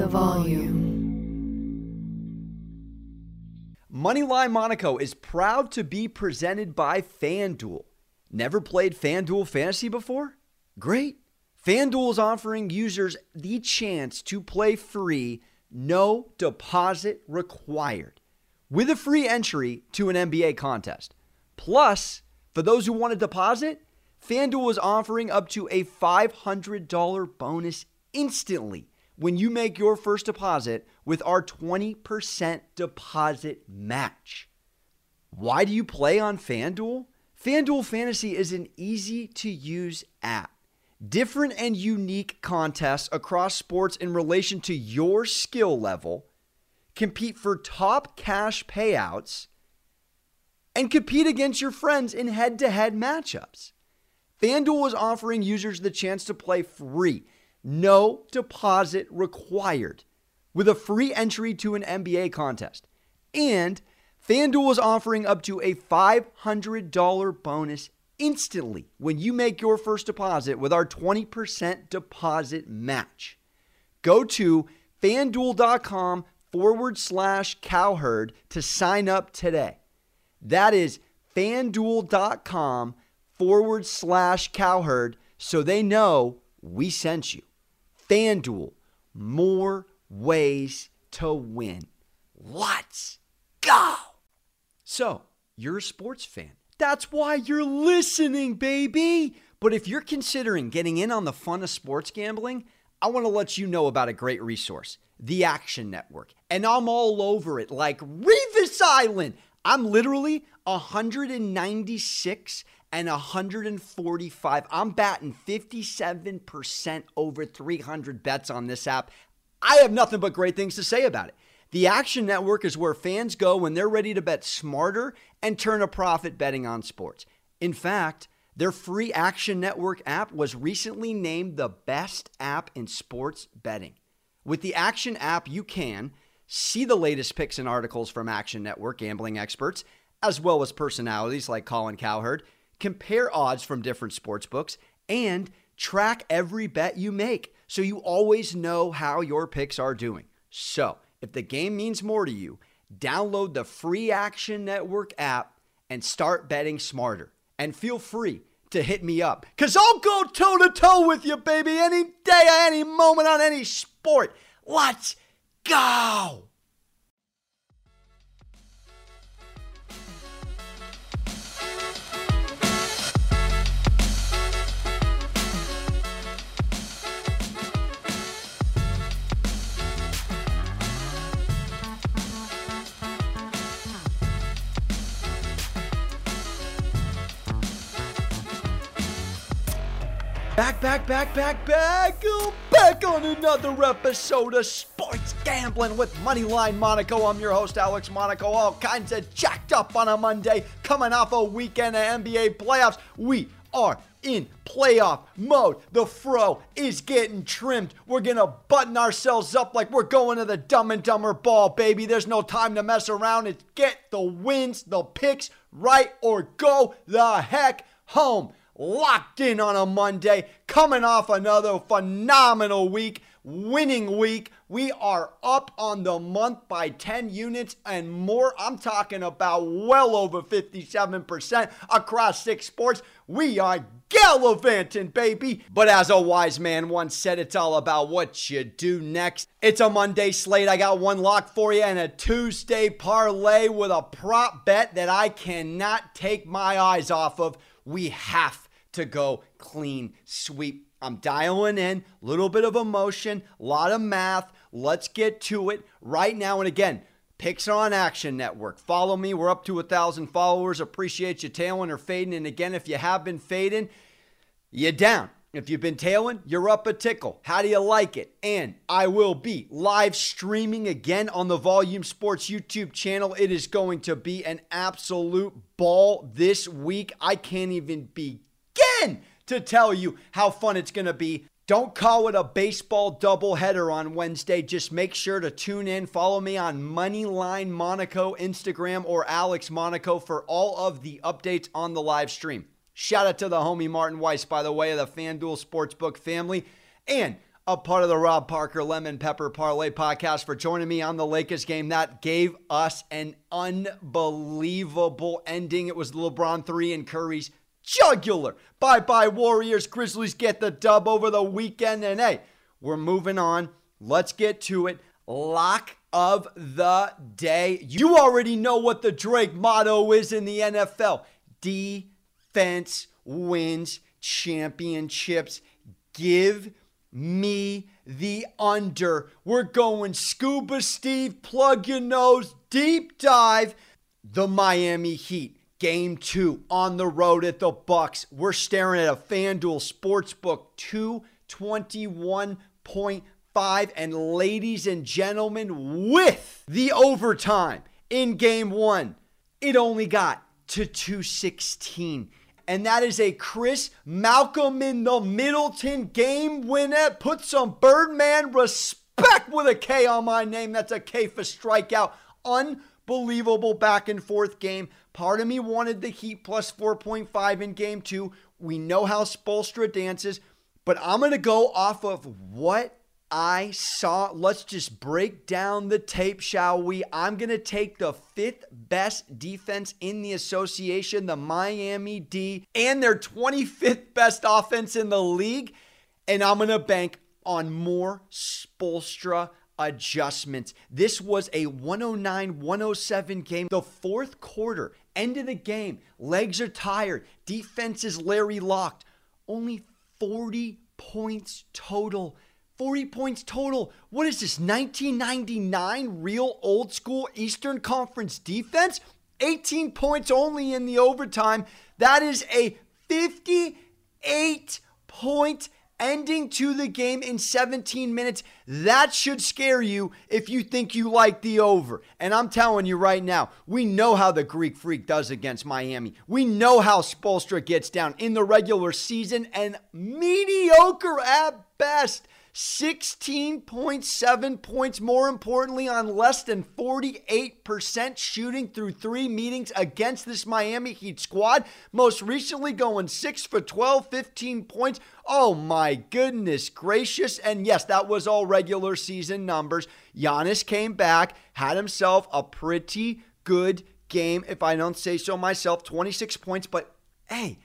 the volume. Moneyline Monaco is proud to be presented by FanDuel. Never played FanDuel Fantasy before? Great. FanDuel is offering users the chance to play free, no deposit required, with a free entry to an NBA contest. Plus, for those who want to deposit, FanDuel is offering up to a $500 bonus instantly when you make your first deposit with our 20% deposit match. Why do you play on FanDuel? FanDuel Fantasy is an easy to use app. Different and unique contests across sports in relation to your skill level, compete for top cash payouts, and compete against your friends in head to head matchups. FanDuel is offering users the chance to play free, no deposit required, with a free entry to an NBA contest. And FanDuel is offering up to a $500 bonus instantly when you make your first deposit with our 20% deposit match. Go to fanduel.com forward slash cowherd to sign up today. That is fanduel.com forward slash cowherd so they know we sent you. FanDuel, more ways to win. Let's go. So, you're a sports fan. That's why you're listening, baby. But if you're considering getting in on the fun of sports gambling, I want to let you know about a great resource, the Action Network. And I'm all over it like Revis Island. I'm literally 196 and 145. I'm batting 57% over 300 bets on this app. I have nothing but great things to say about it. The Action Network is where fans go when they're ready to bet smarter and turn a profit betting on sports. In fact, their free Action Network app was recently named the best app in sports betting. With the Action app, you can see the latest picks and articles from Action Network gambling experts, as well as personalities like Colin Cowherd, compare odds from different sports books, and track every bet you make so you always know how your picks are doing. So, if the game means more to you, download the free Action Network app and start betting smarter. And feel free to hit me up because I'll go toe to toe with you, baby, any day, any moment on any sport. Let's go. Back, back, back, back, back, oh, back on another episode of Sports Gambling with Moneyline Monaco. I'm your host, Alex Monaco. All kinds of jacked up on a Monday, coming off a weekend of NBA playoffs. We are in playoff mode. The fro is getting trimmed. We're going to button ourselves up like we're going to the dumb and dumber ball, baby. There's no time to mess around. It's get the wins, the picks right, or go the heck home locked in on a Monday, coming off another phenomenal week, winning week. We are up on the month by 10 units and more. I'm talking about well over 57% across six sports. We are gallivanting, baby. But as a wise man once said, it's all about what you do next. It's a Monday slate. I got one lock for you and a Tuesday parlay with a prop bet that I cannot take my eyes off of. We have to go clean sweep. I'm dialing in, a little bit of emotion, a lot of math. Let's get to it right now. And again, picks on Action Network. Follow me. We're up to a thousand followers. Appreciate you tailing or fading. And again, if you have been fading, you're down. If you've been tailing, you're up a tickle. How do you like it? And I will be live streaming again on the Volume Sports YouTube channel. It is going to be an absolute ball this week. I can't even begin again to tell you how fun it's going to be. Don't call it a baseball doubleheader on Wednesday. Just make sure to tune in. Follow me on Moneyline Monaco Instagram or Alex Monaco for all of the updates on the live stream. Shout out to the homie Martin Weiss, by the way, of the FanDuel Sportsbook family. And a part of the Rob Parker Lemon Pepper Parlay podcast, for joining me on the Lakers game that gave us an unbelievable ending. It was LeBron 3 and Curry's jugular. Bye bye, Warriors. Grizzlies get the dub over the weekend. And hey, we're moving on. Let's get to it. Lock of the day. You already know what the Drake motto is in the NFL defense wins championships. Give me the under. We're going scuba Steve, plug your nose, deep dive. The Miami Heat. Game two on the road at the Bucks. We're staring at a FanDuel Sportsbook 221.5. And ladies and gentlemen, with the overtime in game one, it only got to 216 and that is a Chris Malcolm in the Middleton game winner. Put some Birdman respect with a K on my name. That's a K for strikeout. Unbelievable back and forth game. Part of me wanted the Heat plus 4.5 in game two. We know how Spoelstra dances, but I'm going to go off of what I saw. Let's just break down the tape, shall we? I'm going to take the fifth best defense in the association, the Miami D, and their 25th best offense in the league. And I'm going to bank on more Spoelstra adjustments. This was a 109 107 game. The fourth quarter, end of the game, legs are tired, defense is Larry locked. Only 40 points total. 40 points total. What is this, 1999 real old school Eastern Conference defense? 18 points only in the overtime. That is a 58 point ending to the game in 17 minutes. That should scare you if you think you like the over. And I'm telling you right now, we know how the Greek Freak does against Miami. We know how Spoelstra gets down in the regular season and mediocre at best. 16.7 points, more importantly, on less than 48% shooting through three meetings against this Miami Heat squad. Most recently, going 6 for 12, 15 points. Oh my goodness gracious. And yes, that was all regular season numbers. Giannis came back, had himself a pretty good game, if I don't say so myself. 26 points, but hey,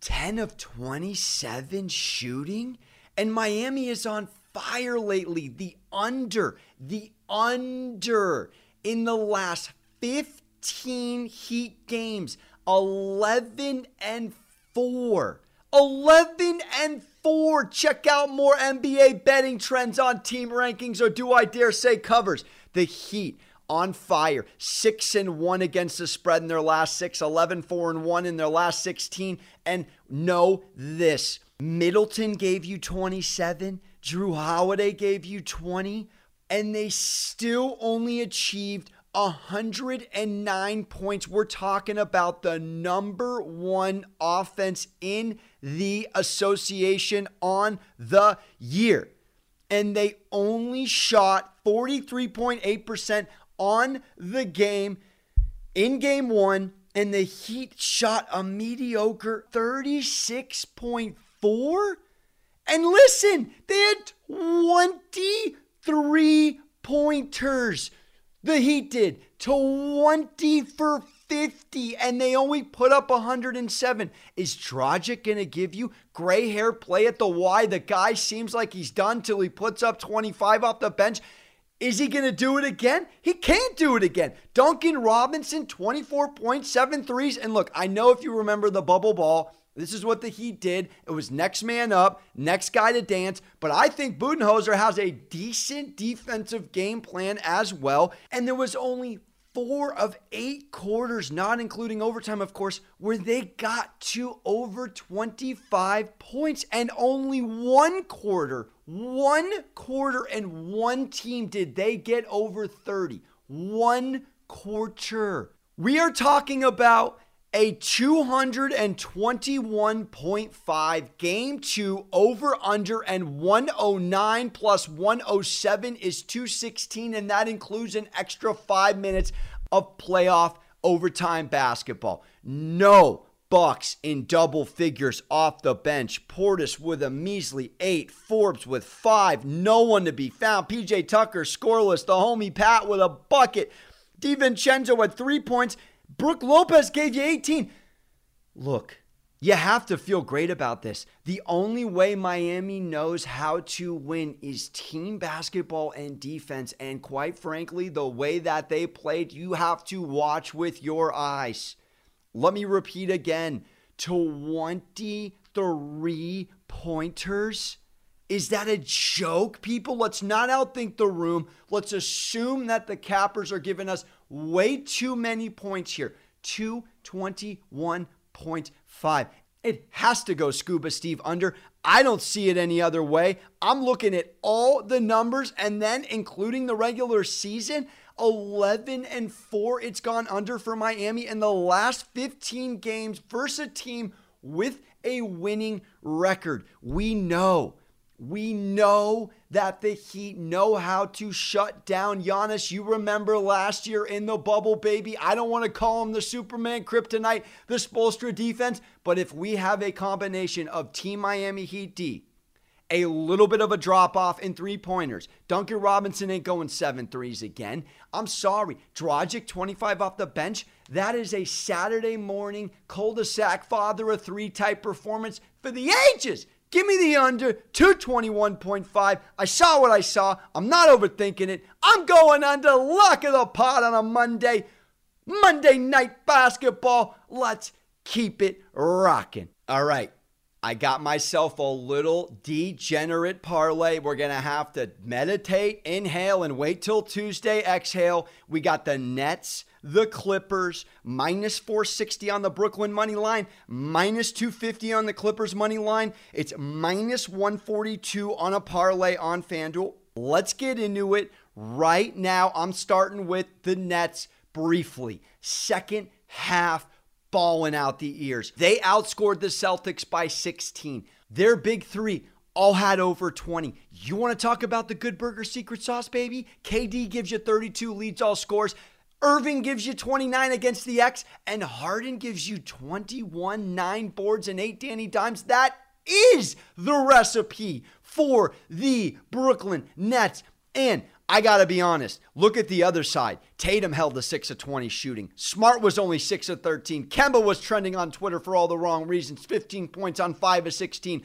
10 of 27 shooting? And Miami is on fire lately. The under, the under in the last 15 Heat games, 11 and 4. 11 and 4. Check out more NBA betting trends on team rankings, or do I dare say covers? The Heat on fire. 6 and 1 against the spread in their last 6, 11 4 and 1 in their last 16. And know this Middleton gave you 27, Jrue Holiday gave you 20, and they still only achieved 109 points. We're talking about the number one offense in the association on the year. And they only shot 43.8% on the game in game one. And the Heat shot a mediocre 36.4 four? And listen, they had 23 pointers. The Heat did 20 for 50, and they only put up 107. Is Dragic going to give you gray hair play at the Y? The guy seems like he's done till he puts up 25 off the bench. Is he going to do it again? He can't do it again. Duncan Robinson, 24.7 threes. And look, I know if you remember the bubble ball, this is what the Heat did. It was next man up, next guy to dance. But I think Budenholzer has a decent defensive game plan as well. And there was only four of eight quarters, not including overtime, of course, where they got to over 25 points. And only one quarter, one quarter, and one team did they get over 30. One quarter. We are talking about a 221.5 game two over under and 109 plus 107 is 216 and that includes an extra 5 minutes of playoff overtime basketball. No Bucks in double figures off the bench. Portis with a measly eight. Forbes with five. No one to be found. PJ Tucker scoreless. The homie Pat with a bucket. DiVincenzo at three points. Brook Lopez gave you 18. Look, you have to feel great about this. The only way Miami knows how to win is team basketball and defense. And quite frankly, the way that they played, you have to watch with your eyes. Let me repeat again 23 pointers. Is that a joke, people? Let's not outthink the room. Let's assume that the Cappers are giving us way too many points here. 221.5. It has to go Scuba Steve under. I don't see it any other way. I'm looking at all the numbers and then including the regular season. 11 and 4 it's gone under for Miami in the last 15 games versus a team with a winning record. We know we know that the Heat know how to shut down Giannis. You remember last year in the bubble, baby. I don't want to call him the Superman kryptonite, the Spoelstra defense, but if we have a combination of Team Miami Heat D, a little bit of a drop off in three pointers. Duncan Robinson ain't going seven threes again. I'm sorry. Dragic, 25 off the bench. That is a Saturday morning cul de sac father of three type performance for the ages. Give me the under 221.5. I saw what I saw. I'm not overthinking it. I'm going under. Luck of the pot on a Monday. Monday night basketball. Let's keep it rocking. All right. I got myself a little degenerate parlay. We're going to have to meditate, inhale, and wait till Tuesday, exhale. We got the Nets the Clippers, minus 460 on the Brooklyn money line, minus 250 on the Clippers money line. It's minus 142 on a parlay on FanDuel. Let's get into it right now. I'm starting with the Nets briefly. Second half balling out the ears. They outscored the Celtics by 16. Their big three all had over 20. You want to talk about the Good Burger secret sauce, baby? KD gives you 32, leads all scores. Irving gives you 29 against the X, and Harden gives you 21, nine boards, and eight Danny Dimes. That is the recipe for the Brooklyn Nets. And I got to be honest, look at the other side. Tatum held the 6 of 20 shooting. Smart was only 6 of 13. Kemba was trending on Twitter for all the wrong reasons, 15 points on 5 of 16.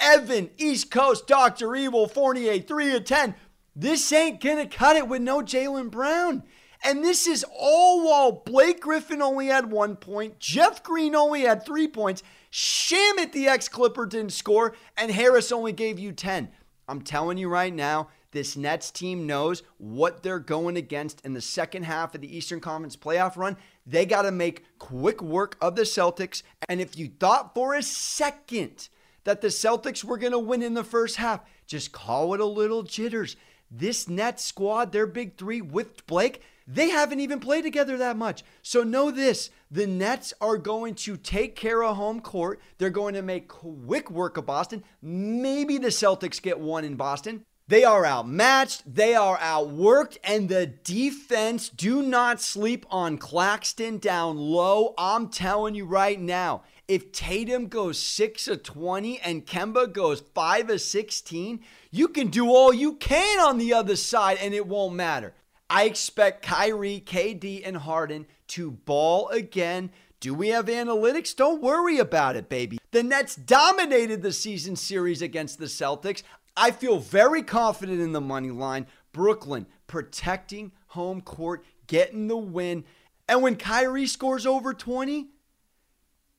Evan, East Coast, Dr. Evil, Fournier, 3 of 10. This ain't going to cut it with no Jaylen Brown. And this is all while Blake Griffin only had one point, Jeff Green only had three points, Shamet the ex Clipper didn't score, and Harris only gave you 10. I'm telling you right now, this Nets team knows what they're going against in the second half of the Eastern Conference playoff run. They got to make quick work of the Celtics. And if you thought for a second that the Celtics were going to win in the first half, just call it a little jitters. This Nets squad, their big three with Blake, they haven't even played together that much. So know this the Nets are going to take care of home court. They're going to make quick work of Boston. Maybe the Celtics get one in Boston. They are outmatched, they are outworked, and the defense do not sleep on Claxton down low. I'm telling you right now, if Tatum goes 6 of 20 and Kemba goes 5 of 16, you can do all you can on the other side and it won't matter. I expect Kyrie, KD, and Harden to ball again. Do we have analytics? Don't worry about it, baby. The Nets dominated the season series against the Celtics. I feel very confident in the money line. Brooklyn protecting home court, getting the win. And when Kyrie scores over 20,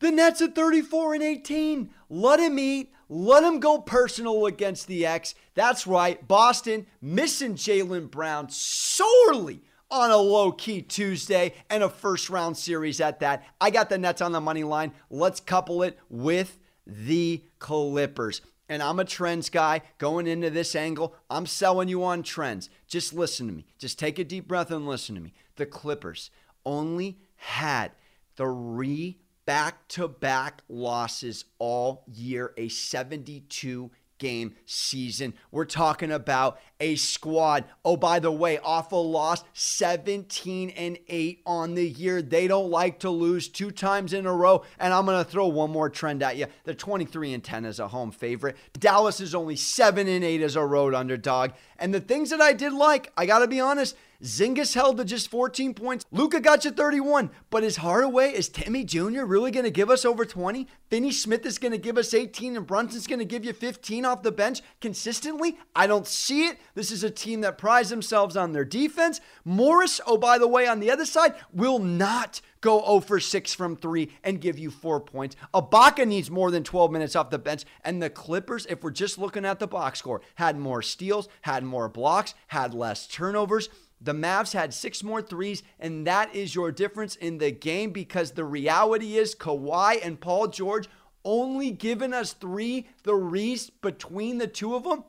the Nets at 34 and 18. Let him eat. Let him go personal against the X. That's right. Boston missing Jaylen Brown sorely on a low key Tuesday and a first round series at that. I got the Nets on the money line. Let's couple it with the Clippers. And I'm a trends guy going into this angle. I'm selling you on trends. Just listen to me. Just take a deep breath and listen to me. The Clippers only had three back to back losses all year, a 72 game season. We're talking about a squad. Oh, by the way, awful loss, 17 and 8 on the year. They don't like to lose two times in a row. And I'm going to throw one more trend at you. They're 23 and 10 as a home favorite. Dallas is only 7 and 8 as a road underdog. And the things that I did like, I got to be honest, Zingas held to just 14 points. Luka got you 31. But is Hardaway, is Timmy Jr. really going to give us over 20? Finney Smith is going to give us 18 and Brunson's going to give you 15 off the bench consistently? I don't see it. This is a team that prides themselves on their defense. Morris, oh, by the way, on the other side, will not go 0 for 6 from 3 and give you four points. Ibaka needs more than 12 minutes off the bench. And the Clippers, if we're just looking at the box score, had more steals, had more blocks, had less turnovers. The Mavs had six more threes, and that is your difference in the game because the reality is Kawhi and Paul George only giving us three threes between the two of them.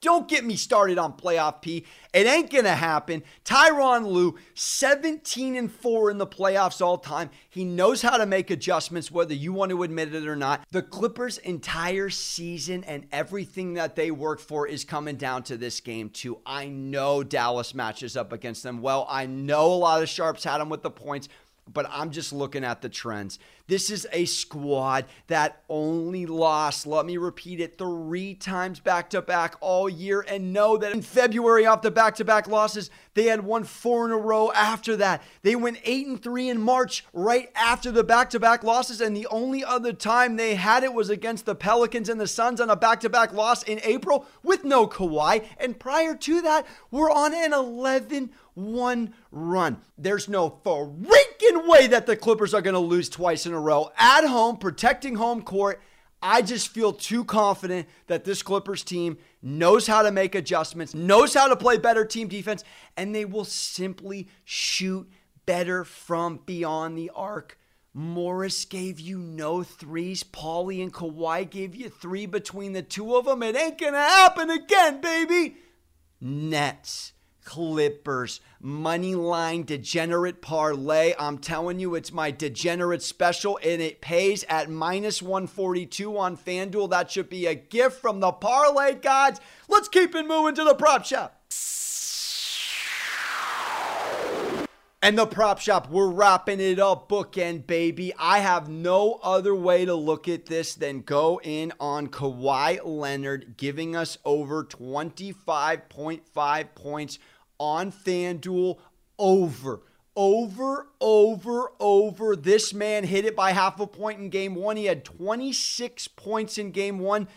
Don't get me started on playoff P. It ain't gonna happen. Tyronn Lue, 17 and 4 in the playoffs all time. He knows how to make adjustments, whether you want to admit it or not. The Clippers' entire season and everything that they work for is coming down to this game, too. I know Dallas matches up against them well. I know a lot of sharps had them with the points but I'm just looking at the trends. This is a squad that only lost, let me repeat it, three times back to back all year. And know that in February, off the back to back losses, they had won four in a row after that. They went eight and three in March, right after the back to back losses. And the only other time they had it was against the Pelicans and the Suns on a back to back loss in April with no Kawhi. And prior to that, we're on an 11 1 run. There's no freaking way that the Clippers are going to lose twice in a row at home, protecting home court. I just feel too confident that this Clippers team knows how to make adjustments, knows how to play better team defense, and they will simply shoot better from beyond the arc. Morris gave you no threes. Paulie and Kawhi gave you three between the two of them. It ain't gonna happen again, baby. Nets. Clippers, money line degenerate parlay. I'm telling you, it's my degenerate special, and it pays at minus 142 on FanDuel. That should be a gift from the parlay gods. Let's keep it moving to the prop shop. And the prop shop, we're wrapping it up, bookend, baby. I have no other way to look at this than go in on Kawhi Leonard giving us over 25.5 points on FanDuel over. Over, over, over. This man hit it by half a point in game one. He had 26 points in game one,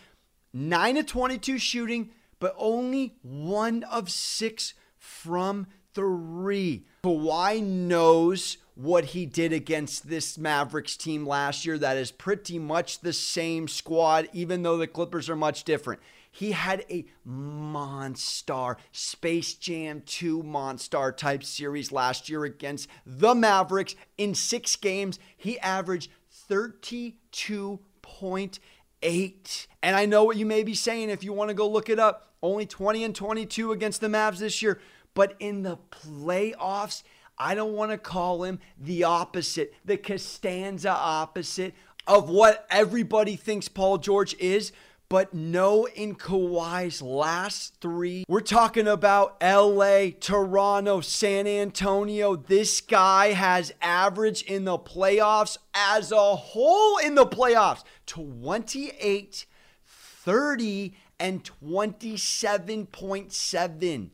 9 of 22 shooting, but only one of six from three. Kawhi knows what he did against this Mavericks team last year. That is pretty much the same squad, even though the Clippers are much different. He had a monster Space Jam 2 monster type series last year against the Mavericks. In six games, he averaged 32.8. And I know what you may be saying if you want to go look it up. Only 20 and 22 against the Mavs this year. But in the playoffs, I don't want to call him the opposite, the Costanza opposite of what everybody thinks Paul George is. But no, in Kawhi's last three, we're talking about LA, Toronto, San Antonio. This guy has averaged in the playoffs as a whole in the playoffs 28, 30, and 27.7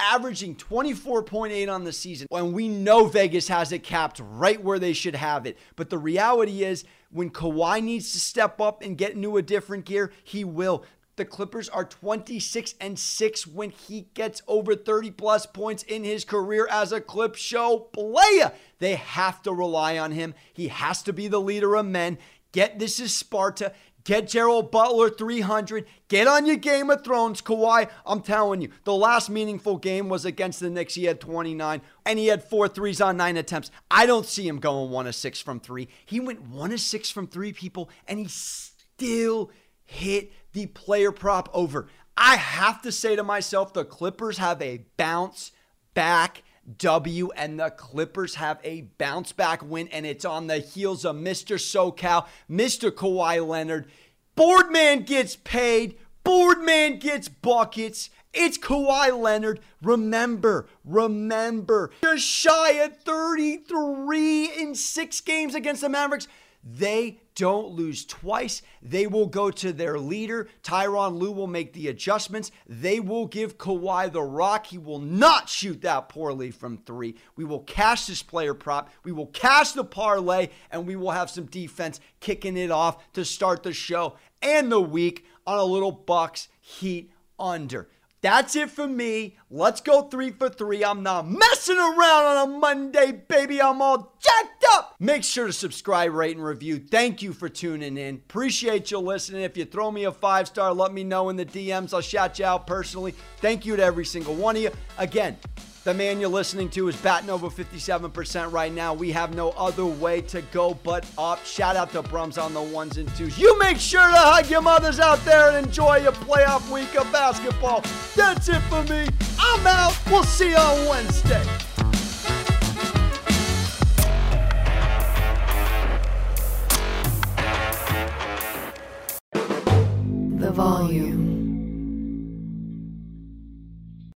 averaging 24.8 on the season. And we know Vegas has it capped right where they should have it. But the reality is, when Kawhi needs to step up and get into a different gear, he will. The Clippers are 26 and 6 when he gets over 30 plus points in his career as a clip show player. They have to rely on him. He has to be the leader of men. Get this is Sparta. Get Gerald Butler 300. Get on your Game of Thrones, Kawhi. I'm telling you, the last meaningful game was against the Knicks. He had 29 and he had four threes on nine attempts. I don't see him going one of six from three. He went one of six from three, people, and he still hit the player prop over. I have to say to myself, the Clippers have a bounce back W, and the Clippers have a bounce back win, and it's on the heels of Mr. SoCal, Mr. Kawhi Leonard. Boardman gets paid. Boardman gets buckets. It's Kawhi Leonard. Remember, remember, just shy at 33 in six games against the Mavericks. They don't lose twice. They will go to their leader. Tyronn Lue will make the adjustments. They will give Kawhi the rock. He will not shoot that poorly from three. We will cash this player prop. We will cash the parlay, and we will have some defense kicking it off to start the show and the week on a little Bucks Heat under. That's it for me. Let's go three for three. I'm not messing around on a Monday, baby. I'm all jacked up. Make sure to subscribe, rate, and review. Thank you for tuning in. Appreciate you listening. If you throw me a five star, let me know in the DMs. I'll shout you out personally. Thank you to every single one of you. Again, the man you're listening to is batting over 57% right now. We have no other way to go but up. Shout out to Brums on the ones and twos. You make sure to hug your mothers out there and enjoy your playoff week of basketball. That's it for me. I'm out. We'll see you on Wednesday.